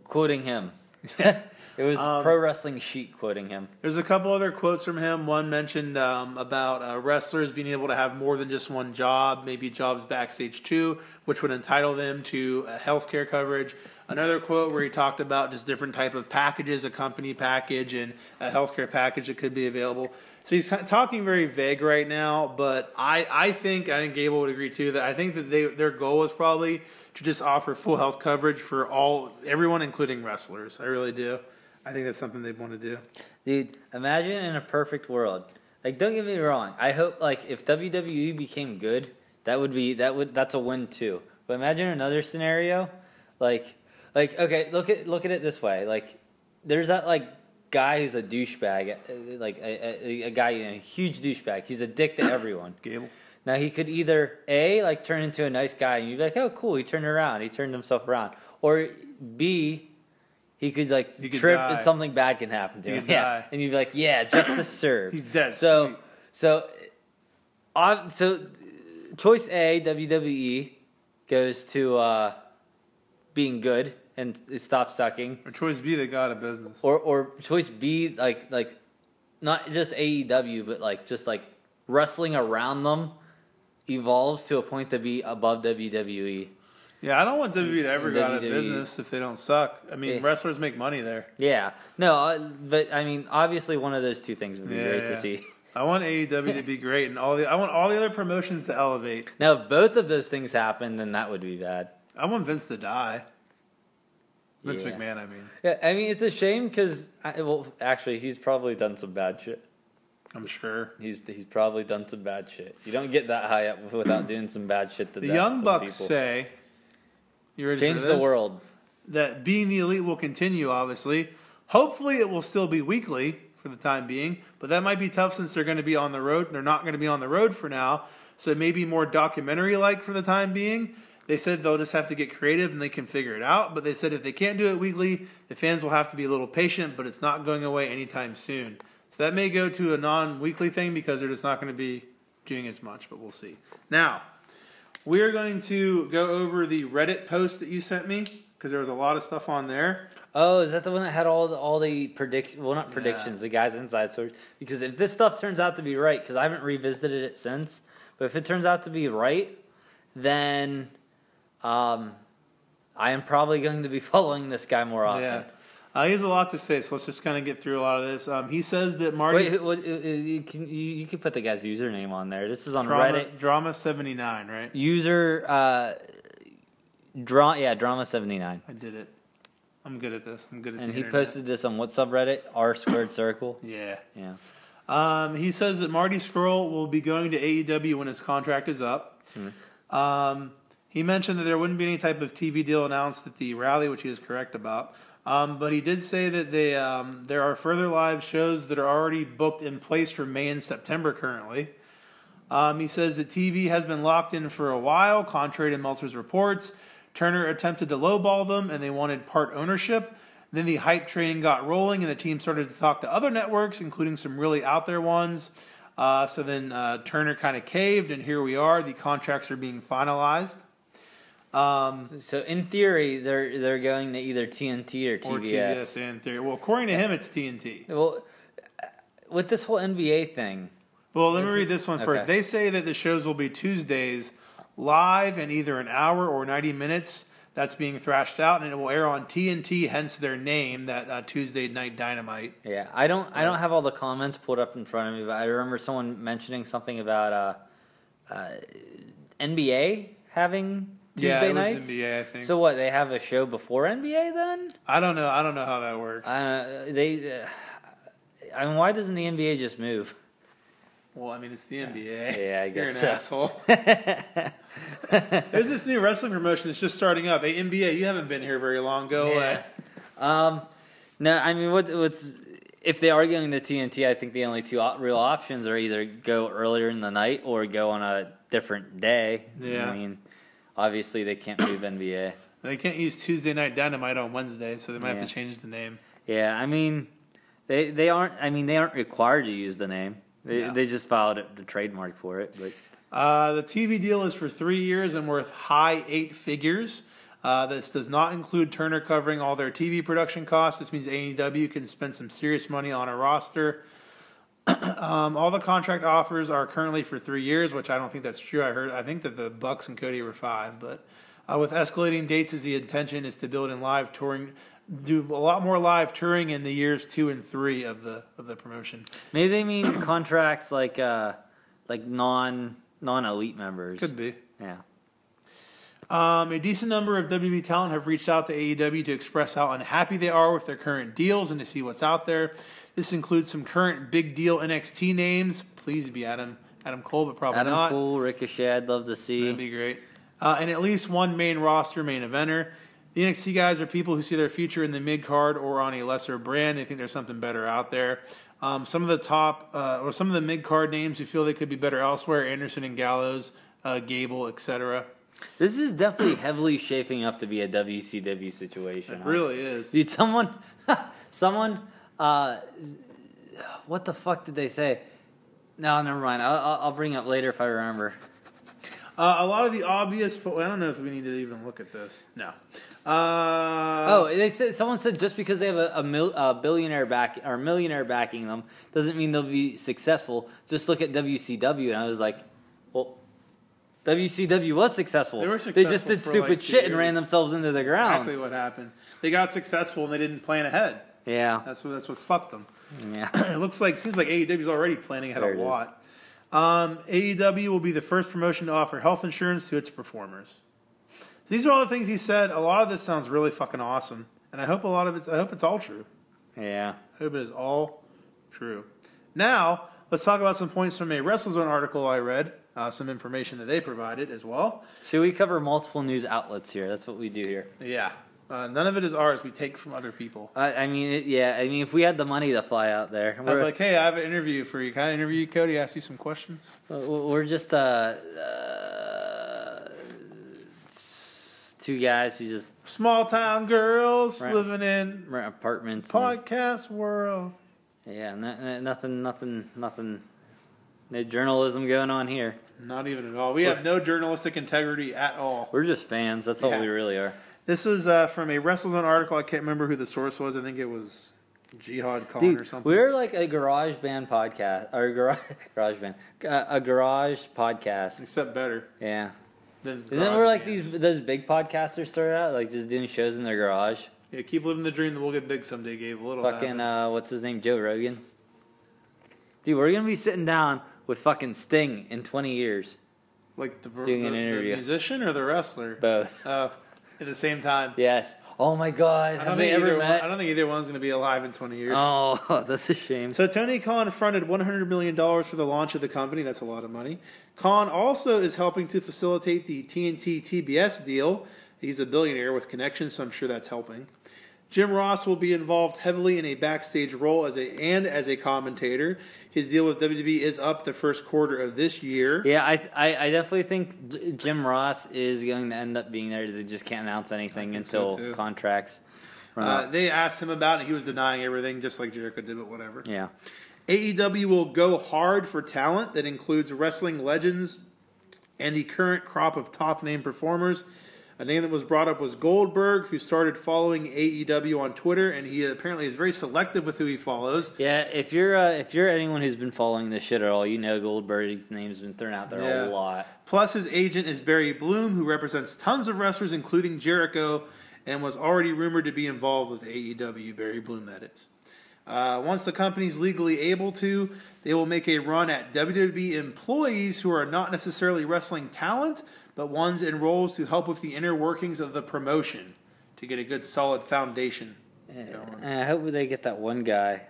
quoting him. it was Um, pro wrestling sheet quoting him. There's a couple other quotes from him. One mentioned um, about uh, wrestlers being able to have more than just one job, maybe jobs backstage too, which would entitle them to uh, health care coverage. Another quote where he talked about just different type of packages, a company package and a healthcare package that could be available. So he's talking very vague right now, but I, I think I think Gable would agree too that I think that they their goal is probably to just offer full health coverage for all everyone, including wrestlers. I really do. I think that's something they'd want to do. Dude, imagine in a perfect world. Like, don't get me wrong. I hope like if WWE became good, that would be that would that's a win too. But imagine another scenario, like like okay, look at look at it this way. Like, there's that like guy who's a douchebag, uh, like a, a, a guy, you know, a huge douchebag. He's a dick to everyone. Gable. Now he could either a like turn into a nice guy and you'd be like, oh cool, he turned around, he turned himself around, or b he could like He could trip die. and something bad can happen to He him. Yeah, die. and you'd be like, yeah, just to serve. He's dead. So Sweet. so on so choice A WWE goes to uh, being good and it stops sucking, Or choice B, they got a business. or or choice B like like not just AEW but like just like wrestling around them evolves to a point to be above. WWE. yeah, I don't want WWE to ever go out of business if they don't suck. I mean, Yeah. wrestlers make money there. Yeah, no, uh, but I mean, obviously, one of those two things would be Yeah, great yeah. to see. I want AEW to be great, and all the I want all the other promotions to elevate. Now, if both of those things happen, then that would be bad. I want Vince to die. Vince Yeah. McMahon, I mean. Yeah, I mean, it's a shame because, well, actually, he's probably done some bad shit. I'm sure. He's he's probably done some bad shit. You don't get that high up without doing some bad shit to The Young Bucks people. say, "You ready change the world. That being the elite will continue. Obviously, hopefully, it will still be weekly for the time being, but that might be tough since they're going to be on the road. They're not going to be on the road for now, so it may be more documentary like for the time being." They said they'll just have to get creative and they can figure it out. But they said if they can't do it weekly, the fans will have to be a little patient, but it's not going away anytime soon. So that may go to a non weekly thing because they're just not going to be doing as much, but we'll see. Now, we are going to go over the Reddit post that you sent me because there was a lot of stuff on there. Oh, is that the one that had all the all the predict? Well, not predictions. The guys inside source. Because if this stuff turns out to be right, because I haven't revisited it since, but if it turns out to be right, then um, I am probably going to be following this guy more often. Yeah. Uh, he has a lot to say, so let's just kind of get through a lot of this. Um, he says that Marty Wait, uh, uh, you can you, you can put the guy's username on there. This is on drama, Reddit. drama seventy nine, right? User uh, draw yeah drama seventy nine, I did it. I'm good at this. I'm good at this. and he internet. posted this on what subreddit? R squared circle. Yeah. Yeah. Um, he says that Marty Scurll will be going to AEW when his contract is up. Um, he mentioned that there wouldn't be any type of TV deal announced at the rally, which he is correct about. Um, but he did say that they um, there are further live shows that are already booked in place for May and September currently. Um, he says that TV has been locked in for a while, contrary to Meltzer's reports. Turner attempted to lowball them, and they wanted part ownership. Then the hype train got rolling, and the team started to talk to other networks, including some really out there ones. Uh, so then uh, Turner kind of caved, and here we are. The contracts are being finalized. Um, So in theory, they're they're going to either TNT or or TBS. TBS in theory. Well, according to him, it's TNT. Well, with this whole NBA thing, Well, let me read this one first. okay. They say that the shows will be Tuesdays live in either an hour or 90 minutes. That's being thrashed out, and it will air on TNT, hence their name, that uh, Tuesday Night Dynamite. yeah, I don't I don't have all the comments pulled up in front of me, but I remember someone mentioning something about uh, uh, NBA having Tuesday yeah, it was nights. NBA, I think. So what? They have a show before NBA then? I don't know. I don't know how that works. Uh, they. Uh, I mean, why doesn't the NBA just move? well, I mean, it's the NBA. Yeah, I guess You're an so. asshole. There's this new wrestling promotion that's just starting up. Hey, NBA, you haven't been here very long. Go Yeah. away. Um, no, I mean, what what's if they are going to TNT? I think the only two real options are either go earlier in the night or go on a different day. Yeah. I mean, obviously they can't move NBA. They can't use Tuesday Night Dynamite on Wednesday, so they might Yeah. have to change the name. Yeah, I mean, they they aren't. I mean, they aren't required to use the name. They No. they just filed the trademark for it. But Uh, the TV deal is for three years and worth high eight figures. Uh, this does not include Turner covering all their TV production costs. This means AEW can spend some serious money on a roster. Um, all the contract offers are currently for three years, which I don't think that's true. I heard I think that the Bucks and Cody were five, but uh, with escalating dates, is the intention is to build in live touring, do a lot more live touring in the years two and three of the of the promotion. Maybe they mean contracts like uh, like non non elite members. Could be. Yeah. Um, a decent number of WWE talent have reached out to AEW to express how unhappy they are with their current deals and to see what's out there. This includes some current big deal NXT names. Please be Adam Adam Cole, but probably Adam not. Cole, Ricochet, I'd love to see. That'd be great. Uh, and at least one main roster main eventer. The NXT guys are people who see their future in the mid card or on a lesser brand. They think there's something better out there. Um, some of the top uh, or some of the mid card names who feel they could be better elsewhere: Anderson and Gallows, uh, Gable, etc. This is definitely heavily shaping up to be a WCW situation. It huh? really is. Dude, someone, someone, uh, what the fuck did they say? No, never mind. I'll, I'll bring it up later if I remember. Uh, a lot of the obvious. But I don't know if we need to even look at this. No. Uh, Oh, they said someone said just because they have a, a, mil, a billionaire back or millionaire backing them doesn't mean they'll be successful. Just look at WCW, and I was like, well, WCW was successful. They were successful. They just did stupid like, shit and ran themselves into the ground. exactly what happened. They got successful and they didn't plan ahead. Yeah, That's what that's what fucked them. yeah. it looks like seems like AEW's already planning ahead There a lot. Um, AEW will be the first promotion to offer health insurance to its performers. These are all the things he said. A lot of this sounds really fucking awesome, and I hope a lot of it's. I hope it's all true. Yeah. I hope it is all true. Now let's talk about some points from a WrestleZone article I read. Uh, some information that they provided as well. See, we cover multiple news outlets here. That's what we do here. Yeah, uh, none of it is ours. We take from other people. I, I mean, it, yeah. I mean, if we had the money to fly out there, I'm we're, like, hey, I have an interview for you. Can I interview you, Cody? Ask you some questions. we're just uh, uh, two guys who just Small town girls Right. living in rent apartments. and- podcast world. Yeah, no, no, nothing, nothing, nothing. No journalism going on here. Not even at all. We have no journalistic integrity at all. We're just fans. That's all we really are. This was uh, from a WrestleZone article. I can't remember who the source was. I think it was Jihad Khan or something. we're like a garage band podcast or garage garage band, uh, a garage podcast. Except better Yeah, garage we're like bands. these those big podcasters start out like just doing shows in their garage? Yeah, keep living the dream that we'll get big someday, Gabe. A little Fucking uh, what's his name? Joe Rogan. Dude, we're gonna be sitting down with fucking Sting in twenty years, like the, doing the, an the interview. musician or the wrestler. both. Uh, at the same time. Yes. Oh my God, I have don't, they think ever either one, met? I don't think either one's going to be alive in 20 years. Oh, that's a shame. So Tony Khan fronted $100 million for the launch of the company. That's a lot of money. Khan also is helping to facilitate the TNT TBS deal. He's a billionaire with connections, so I'm sure that's helping. Jim Ross will be involved heavily in a backstage role as a and as a commentator. His deal with WWE is up the first quarter of this year. Yeah, I, I I definitely think Jim Ross is going to end up being there. They just can't announce anything think so, until contracts run Uh, they asked him about it. He was denying everything, just like Jericho did, but whatever. Yeah. AEW will go hard for talent that includes wrestling legends and the current crop of top name performers. A name that was brought up was Goldberg, who started following AEW on Twitter, and he apparently is very selective with who he follows. Yeah, if you're uh, if you're anyone who's been following this shit at all, you know Goldberg's name's been thrown out there Yeah. a lot. Plus, his agent is Barry Bloom, who represents tons of wrestlers, including Jericho, and was already rumored to be involved with AEW. Barry Bloom, that is. Uh, once the company's legally able to, they will make a run at WWE employees who are not necessarily wrestling talent, but ones in roles to help with the inner workings of the promotion to get a good solid foundation. And eh, I hope they get that one guy.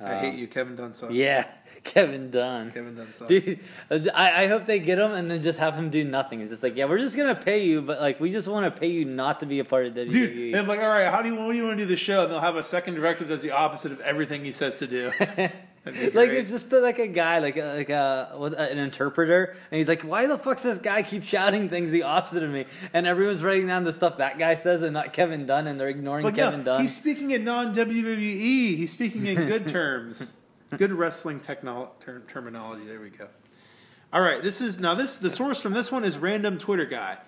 I hate you, Kevin Dunn. sucks. Yeah, Kevin Dunn. Kevin Dunn. sucks. Dude, I, I hope they get him and then just have him do nothing. It's just like, yeah, we're just gonna pay you, but like we just want to pay you not to be a part of WWE. Dude, and I'm like, all right, how do you, when do you want to do the show? And they'll have a second director that does the opposite of everything he says to do. Like it's just uh, like a guy, like a, like a uh, an interpreter, and he's like, "Why the fuck's this guy keep shouting things the opposite of me?" And everyone's writing down the stuff that guy says and not Kevin Dunn, and they're ignoring Like, Kevin no, Dunn. He's speaking in non WWE. He's speaking in good terms, good wrestling technol- ter- terminology. There we go. All right, this is now this the source from this one is random Twitter guy.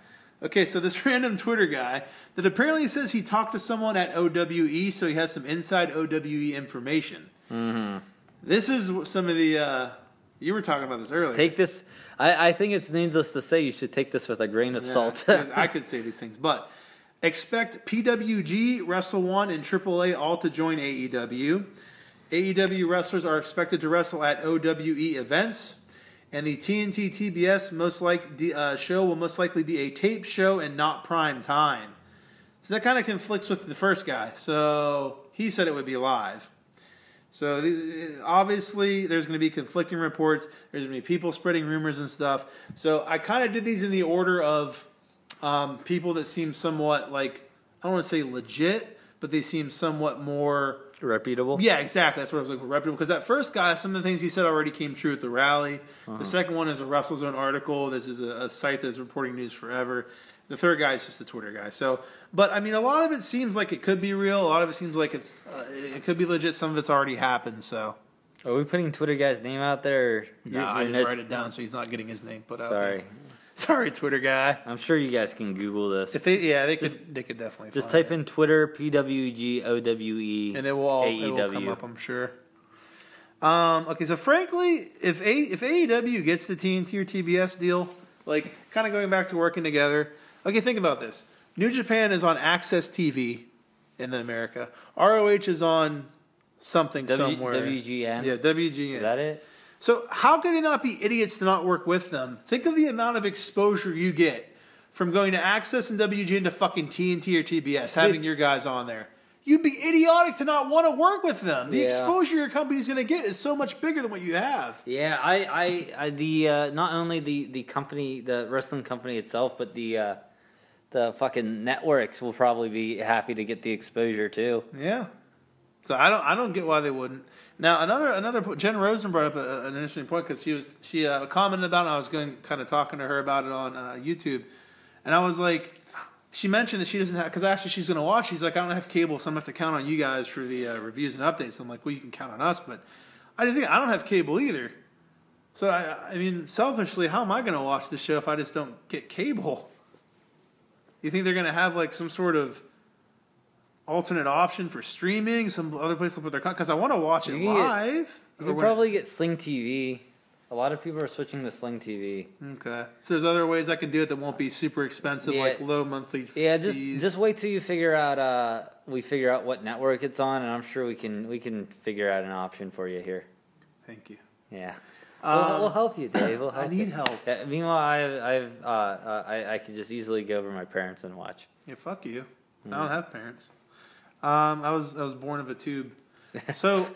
Okay, so this random Twitter guy that apparently says he talked to someone at OWE, so he has some inside OWE information. This is some of the. Uh, you were talking about this earlier. Take this. I, I think it's needless to say you should take this with a grain of Yeah, salt. I could say these things, but expect PWG, Wrestle One, and AAA all to join AEW. AEW wrestlers are expected to wrestle at OWE events, and the TNT TBS most like uh, show will most likely be a tape show and not prime time. So that kind of conflicts with the first guy. So he said it would be live. So obviously, there's going to be conflicting reports. There's going to be people spreading rumors and stuff. So I kind of did these in the order of um, people that seem somewhat like I don't want to say legit, but they seem somewhat more. Reputable. Yeah, exactly. That's what I was looking for. Reputable. Because that first guy, some of the things he said already came true at the rally. The second one is a WrestleZone article. This is a, a site that's reporting news forever. The third guy is just a Twitter guy. So, but I mean, a lot of it seems like it could be real. A lot of it seems like it's uh, it could be legit. Some of it's already happened. So, Are we putting Twitter guy's name out there? no, your- I didn't write it down, so he's not getting his name put out. Sorry. there. sorry, Twitter guy. I'm sure you guys can Google this. If they, yeah, they could, they could definitely Just type in Twitter PWG OWE and it will all it will come up. I'm sure. Um, okay, so frankly, if a if AEW gets the TNT or TBS deal, like kind of going back to working together. Okay, think about this. New Japan is on Access TV in America. ROH is on something W- somewhere. WGN? Yeah, WGN. Is that it? So how could they not be idiots to not work with them? Think of the amount of exposure you get from going to Access and WGN to fucking TNT or TBS, having your guys on there. You'd be idiotic to not want to work with them. The Yeah. exposure your company's going to get is so much bigger than what you have. Yeah, I, I, I the uh, not only the the company, the wrestling company itself, but the uh, the fucking networks will probably be happy to get the exposure too. Yeah. So I don't I don't get why they wouldn't. Now another another Jen Rosen brought up a, an interesting point because she was she uh, commented about it. I was going kind of talking to her about it on uh, YouTube, and I was like, she mentioned that she doesn't have because I asked her she's going to watch. She's like, I don't have cable, so I'm to have to count on you guys for the uh, reviews and updates. I'm like, well, you can count on us, but I didn't think I don't have cable either. So I I mean, selfishly, how am I going to watch the show if I just don't get cable? You think they're going to have like some sort of alternate option for streaming, some other place to put their because I want to watch it You can get- live. You could probably get Sling TV. A lot of people are switching to Sling TV. okay. So there's other ways I can do it that won't be super expensive, Yeah. like low monthly. Fees. Yeah, just just wait till you figure out uh we figure out what network it's on, and I'm sure we can we can figure out an option for you here. thank you. Yeah. Um, we'll, we'll help you, Dave. We'll help I need you. help. Yeah, meanwhile, I've, I've uh, uh, I, I could just easily go over my parents and watch. Yeah, fuck you. I Mm. don't have parents. Um, I was I was born of a tube. So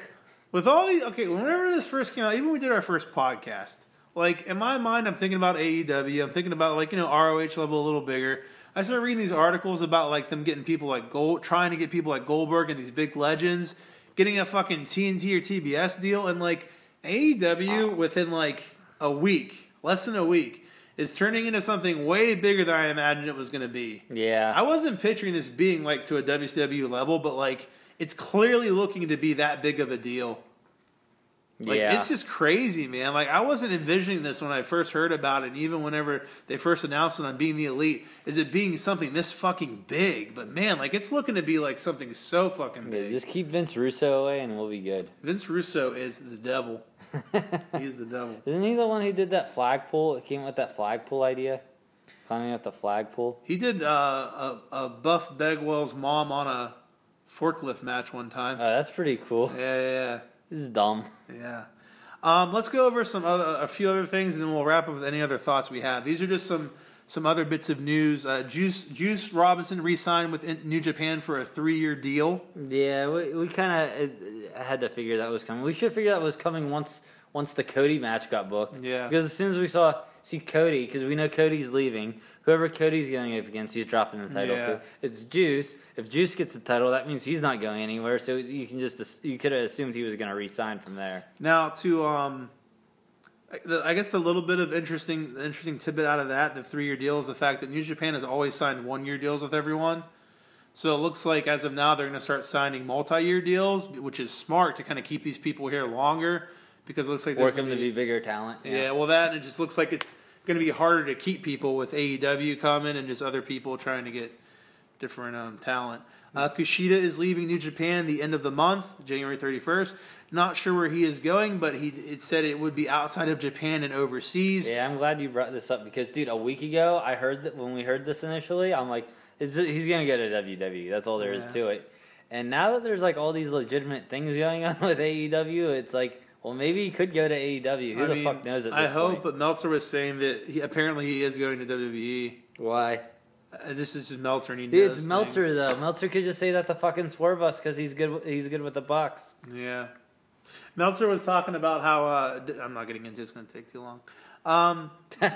with all these, okay, whenever this first came out, even when we did our first podcast, like in my mind, I'm thinking about AEW. I'm thinking about like you know ROH level a little bigger. I started reading these articles about like them getting people like Gold, trying to get people like Goldberg and these big legends getting a fucking TNT or TBS deal, and like AEW within like a week, less than a week, is turning into something way bigger than I imagined it was going to be. Yeah. I wasn't picturing this being like to a WCW level, but like it's clearly looking to be that big of a deal. Like yeah. it's just crazy, man. Like I wasn't envisioning this when I first heard about it, and even whenever they first announced it on being the elite, is it being something this fucking big? But man, like it's looking to be like something so fucking Yeah, big. just keep Vince Russo away and we'll be good. Vince Russo is the devil. He's the devil. Isn't he the one who did that flagpole? It came with that flagpole idea? Climbing up the flagpole? He did uh, a, a Buff Bagwell's mom on a forklift match one time. Oh, that's pretty cool. Yeah, yeah, This is dumb. yeah. Um, let's go over some other, a few other things, and then we'll wrap up with any other thoughts we have. These are just some some other bits of news. Uh, Juice Juice Robinson re-signed with New Japan for a three-year deal. Yeah, we, we kind of had to figure that was coming. We should figure that was coming once once the Cody match got booked. Yeah. Because as soon as we saw see Cody, because we know Cody's leaving, whoever Cody's going up against, he's dropping the title Yeah. to. It's Juice. If Juice gets the title, that means he's not going anywhere. So you can just you could have assumed he was going to resign from there. Now to um, I guess the little bit of interesting interesting tidbit out of that, the three-year deal, is the fact that New Japan has always signed one-year deals with everyone. So it looks like as of now they're going to start signing multi-year deals, which is smart to kind of keep these people here longer because it looks like Work gonna to be bigger talent. Yeah, well, that and it just looks like it's going to be harder to keep people with AEW coming and just other people trying to get different um, talent. Uh, Kushida is leaving New Japan the end of the month, January 31st. Not sure where he is going, but he it said it would be outside of Japan and overseas. Yeah, I'm glad you brought this up because, dude, a week ago I heard that when we heard this initially, I'm like, is he's gonna go to WWE. That's all there is Yeah. to it. And now that there's like all these legitimate things going on with AEW, it's like, well, maybe he could go to AEW. Who I the mean, fuck knows at I this hope, point? but Meltzer was saying that he, apparently he is going to WWE. Why? Uh, this is just Meltzer, and he Dude, it's Meltzer things. though. Meltzer could just say that to fucking swerve us because he's good. He's good with the Bucks. Yeah. Meltzer was talking about how uh, I'm not getting into. it, It's going to take too long. Um,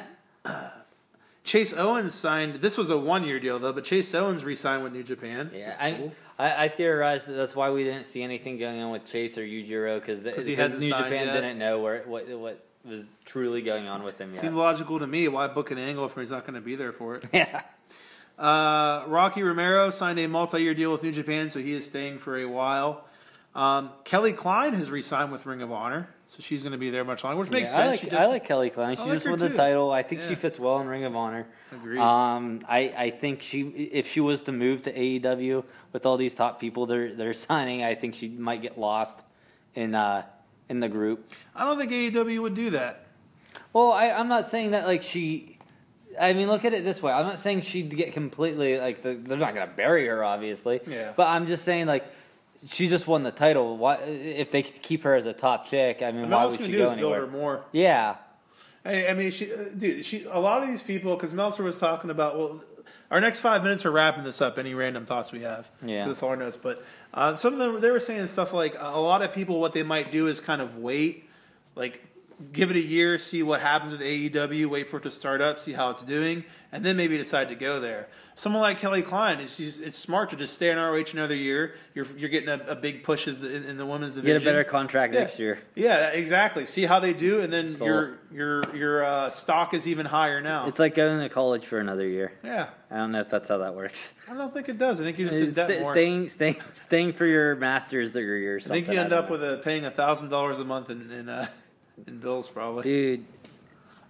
Chase Owens signed. This was a one year deal though, but Chase Owens re-signed with New Japan. Yeah, cool. I I theorized that that's why we didn't see anything going on with Chase or Yujiro because 'Cause because New Japan yet. didn't know where what what was truly going on with him yet. Seemed logical to me. Why book an angle if he's not going to be there for it? yeah. Uh, Rocky Romero signed a multi-year deal with New Japan, so he is staying for a while. Um, Kelly Klein has re-signed with Ring of Honor, so she's going to be there much longer, which makes Yeah, sense. I like She I like Kelly Klein. She like just won the too. title. I think she fits well in Ring of Honor. Agreed. Um, I, I think she if she was to move to AEW with all these top people they're they're signing, I think she might get lost in uh in the group. I don't think AEW would do that. Well, I, I'm not saying that like she. I mean, look at it this way. I'm not saying she'd get completely like the, they're not going to bury her, obviously. Yeah. But I'm just saying like she just won the title. Why if they keep her as a top chick? I mean, And why would she do go is build anywhere? her more. Yeah. I, I mean, she, uh, dude, she. A lot of these people, because Meltzer was talking about. Well, our next five minutes are wrapping this up. Any random thoughts we have? Yeah. This our notes, but uh, some of them they were saying stuff like a lot of people what they might do is kind of wait, like give it a year, see what happens with AEW, wait for it to start up, see how it's doing, and then maybe decide to go there. Someone like Kelly Klein, it's, she's, it's smart to just stay in ROH another year. You're you're getting a, a big push as the, in, in the women's division. Get a better contract Yeah. next year. Yeah, exactly. See how they do, and then all- your your your uh, stock is even higher now. It's like going to college for another year. yeah, I don't know if that's how that works. I don't think it does. I think you just did that Sta- more. staying, staying, staying for your master's degree or I something. think you end up know. with a, paying thousand dollars a month in in, uh, in bills probably. dude.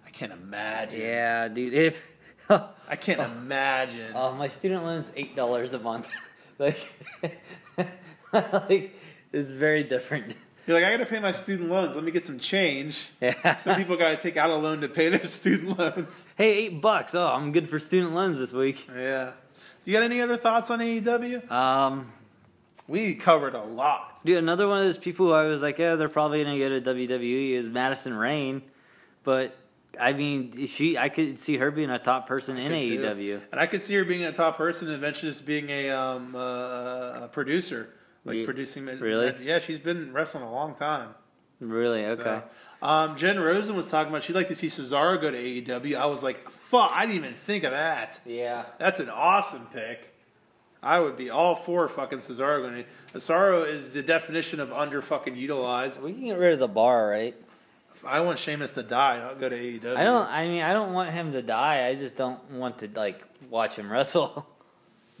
I can't imagine. Yeah, dude. If I can't imagine. Oh, my student loan's eight dollars a month. like, like it's very different. You're like, I got to pay my student loans. Let me get some change. Yeah. Some people got to take out a loan to pay their student loans. hey, eight bucks. Oh, I'm good for student loans this week. Yeah. So you got any other thoughts on AEW? Um, We covered a lot. dude, another one of those people who I was like, yeah, they're probably gonna go to WWE is Madison Rayne, but I mean, she, I could see her being a top person in E Could too. AEW. And I could see her being a top person and eventually just being a, um, uh, a producer. Like producing. Really? Yeah, she's been wrestling a long time. Really? Okay. So, um, Jen Rosen was talking about she'd like to see Cesaro go to AEW. I was like, fuck, I didn't even think of that. Yeah. That's an awesome pick. I would be all for fucking Cesaro going. Cesaro is the definition of under fucking utilized. We can get rid of the bar, right? I want Sheamus to die, I'll go to AEW. I don't. I mean, I don't want him to die. I just don't want to like watch him wrestle.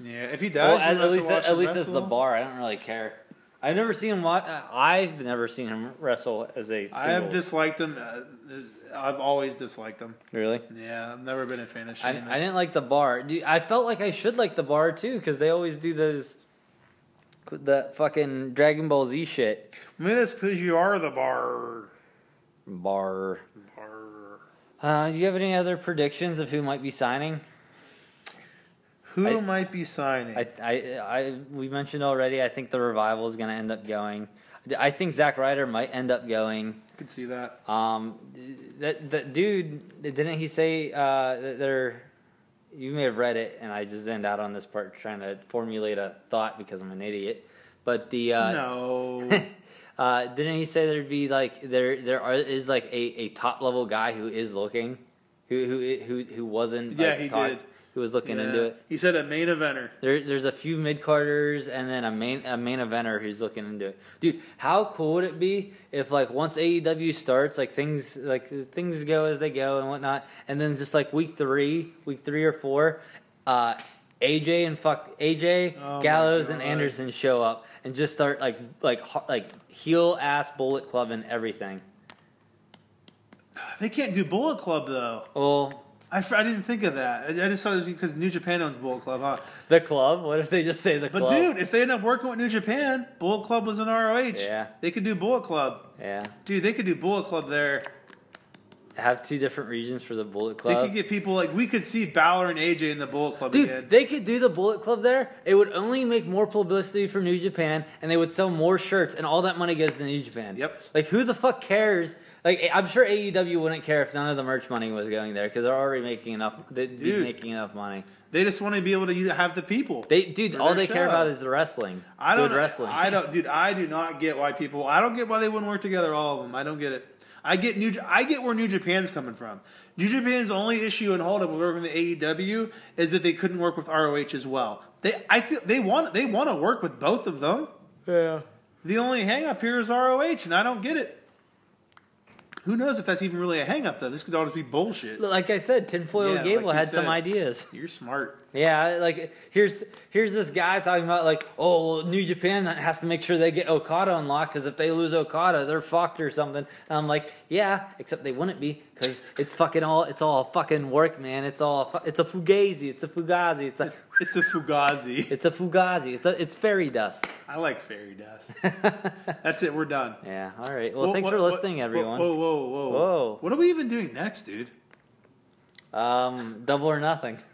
Yeah, if he well, dies, at, at least watch at least as the bar. I don't really care. I've never seen him. uh, I've never seen him wrestle as a. Singles. I have disliked him. Uh, I've always disliked them. really. Yeah, I've never been a fan of I, Sheamus. I didn't like the bar. Dude, I felt like I should like the bar too because they always do those. That fucking Dragon Ball Z shit. Maybe that's because you are the bar. Bar. bar. Uh, do you have any other predictions of who might be signing? Who I- might be signing? I, I, I, we mentioned already. I think the revival is going to end up going. I think Zack Ryder might end up going. could see that. Um, that that dude didn't he say uh, that they're? You may have read it, and I just end out on this part trying to formulate a thought because I'm an idiot. But the uh, no. uh, didn't he say there'd be like there there are, is like a, a top level guy who is looking, who who who who wasn't Yeah, like, he did. Who was looking Yeah. into it. He said a main eventer. There, there's a few mid carders and then a main a main eventer who's looking into it. Dude, how cool would it be if like once AEW starts, like things like things go as they go and whatnot, and then just like week three, week three or four, uh, AJ and fuck AJ Oh Gallows and Anderson show up and just start like like like heel ass bullet club and everything. They can't do Bullet Club though. Well, I, I didn't think of that. I, I just thought it was because New Japan owns Bullet Club, huh? The club? What if they just say the But club? dude, if they end up working with New Japan, Bullet Club was in ROH. Yeah. They could do Bullet Club. Yeah. Dude, they could do Bullet Club there. Have two different regions for the Bullet Club. They could get people like we could see Balor and AJ in the Bullet Club Dude, again. they could do the Bullet Club there. It would only make more publicity for New Japan, and they would sell more shirts, and all that money goes to New Japan. Yep. Like, who the fuck cares? Like, I'm sure AEW wouldn't care if none of the merch money was going there because they're already making enough. They'd be making enough money. They just want to be able to have the people. They, dude, all their they care about is the wrestling. I don't Good wrestling. I don't, dude. I do not get why people. I don't get why they wouldn't work together. All of them. I don't get it. I get New. I get where New Japan's coming from. New Japan's only issue and holdup with working with AEW is that they couldn't work with ROH as well. They, I feel they want they want to work with both of them. Yeah. The only hang up here is ROH, and I don't get it. Who knows if that's even really a hang up though? This could all just be bullshit. Like I said, Tinfoil Yeah, Gable like you had some said. ideas. You're smart. Yeah, like here's here's this guy talking about like, oh, well, New Japan has to make sure they get Okada unlocked because if they lose Okada, they're fucked or something. And I'm like, yeah, except they wouldn't be because it's fucking all it's all fucking work, man. It's all it's a fugazi, it's a fugazi, it's a It's, it's a fugazi. it's a fugazi, it's a, it's fairy dust. I like fairy dust. That's it. We're done. Yeah, all right. Well, Whoa, thanks what- for listening, whoa, everyone. Whoa, whoa, whoa, Whoa. What are we even doing next, dude? Um, double or nothing.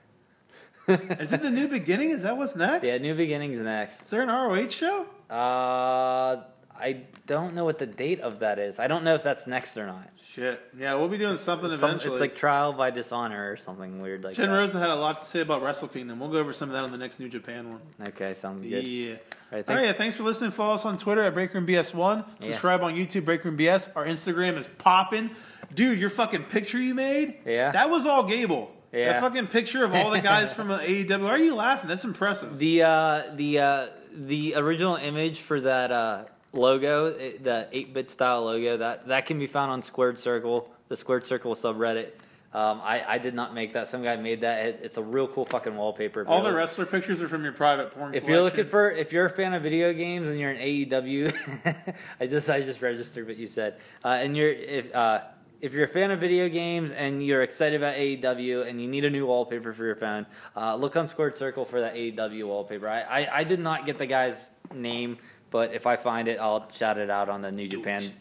Is it the new beginning? Is that what's next? Yeah, new beginnings next. Is there an ROH show? Uh, I don't know what the date of that is. I don't know if that's next or not. Shit. Yeah, we'll be doing something Some- eventually. it's like trial by dishonor or something weird like Jen that. Rosa had a lot to say about Wrestle Kingdom. We'll go over some of that on the next New Japan one. Okay, sounds good. Yeah. All right, thanks. right, yeah, thanks for listening. Follow us on Twitter at Breakroom BS1. Subscribe on YouTube, Breakroom BS. Our Instagram is popping. Dude, your fucking picture you made? Yeah. That was all Gable. Yeah. That fucking picture of all the guys from uh, AEW. Why are you laughing? That's impressive. The uh, the uh, the original image for that uh, logo, eh, the eight bit style logo, that that can be found on Squared Circle, the Squared Circle subreddit. Um, I, I did not make that. Some guy made that. It, it's a real cool fucking wallpaper. If All the look- wrestler pictures are from your private porn If collection. you're looking for, if you're a fan of video games and you're an AEW, I just I just registered what you said, uh, and you're if uh, if you're a fan of video games and you're excited about AEW and you need a new wallpaper for your phone, uh, look on Squared Circle for that AEW wallpaper. I, I I did not get the guy's name, but if I find it, I'll shout it out on the New Do Japan it.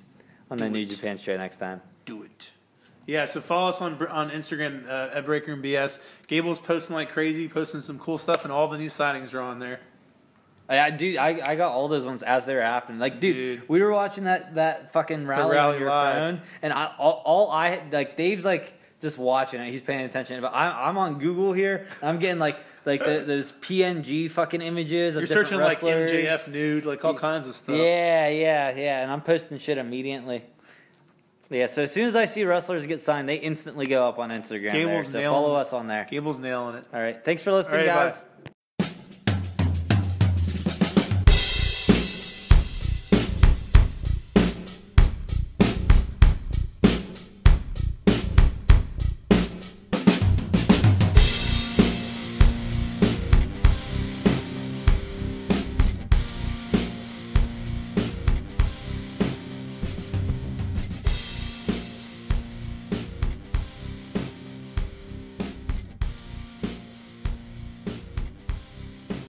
on the Do New. Japan show next time. do it. Yeah, so follow us on on Instagram uh, at Breakroom BS. Gable's posting like crazy, posting some cool stuff, and all the new signings are on there. I, I dude, I, I got all those ones as they were happening. Like, dude, Dude. we were watching that that fucking rally, rally on your live. phone, and I all, all I like Dave's like just watching it. He's paying attention, but I'm I'm on Google here. And I'm getting like like the, those PNG fucking images. Of You're searching like wrestlers. MJF nude, like all kinds of stuff. Yeah, yeah, yeah, and I'm posting shit immediately. Yeah, so as soon as I see wrestlers get signed, they instantly go up on Instagram. there, so follow it. us on there. Gable's nailing it. All right, thanks for listening, right, bye. guys.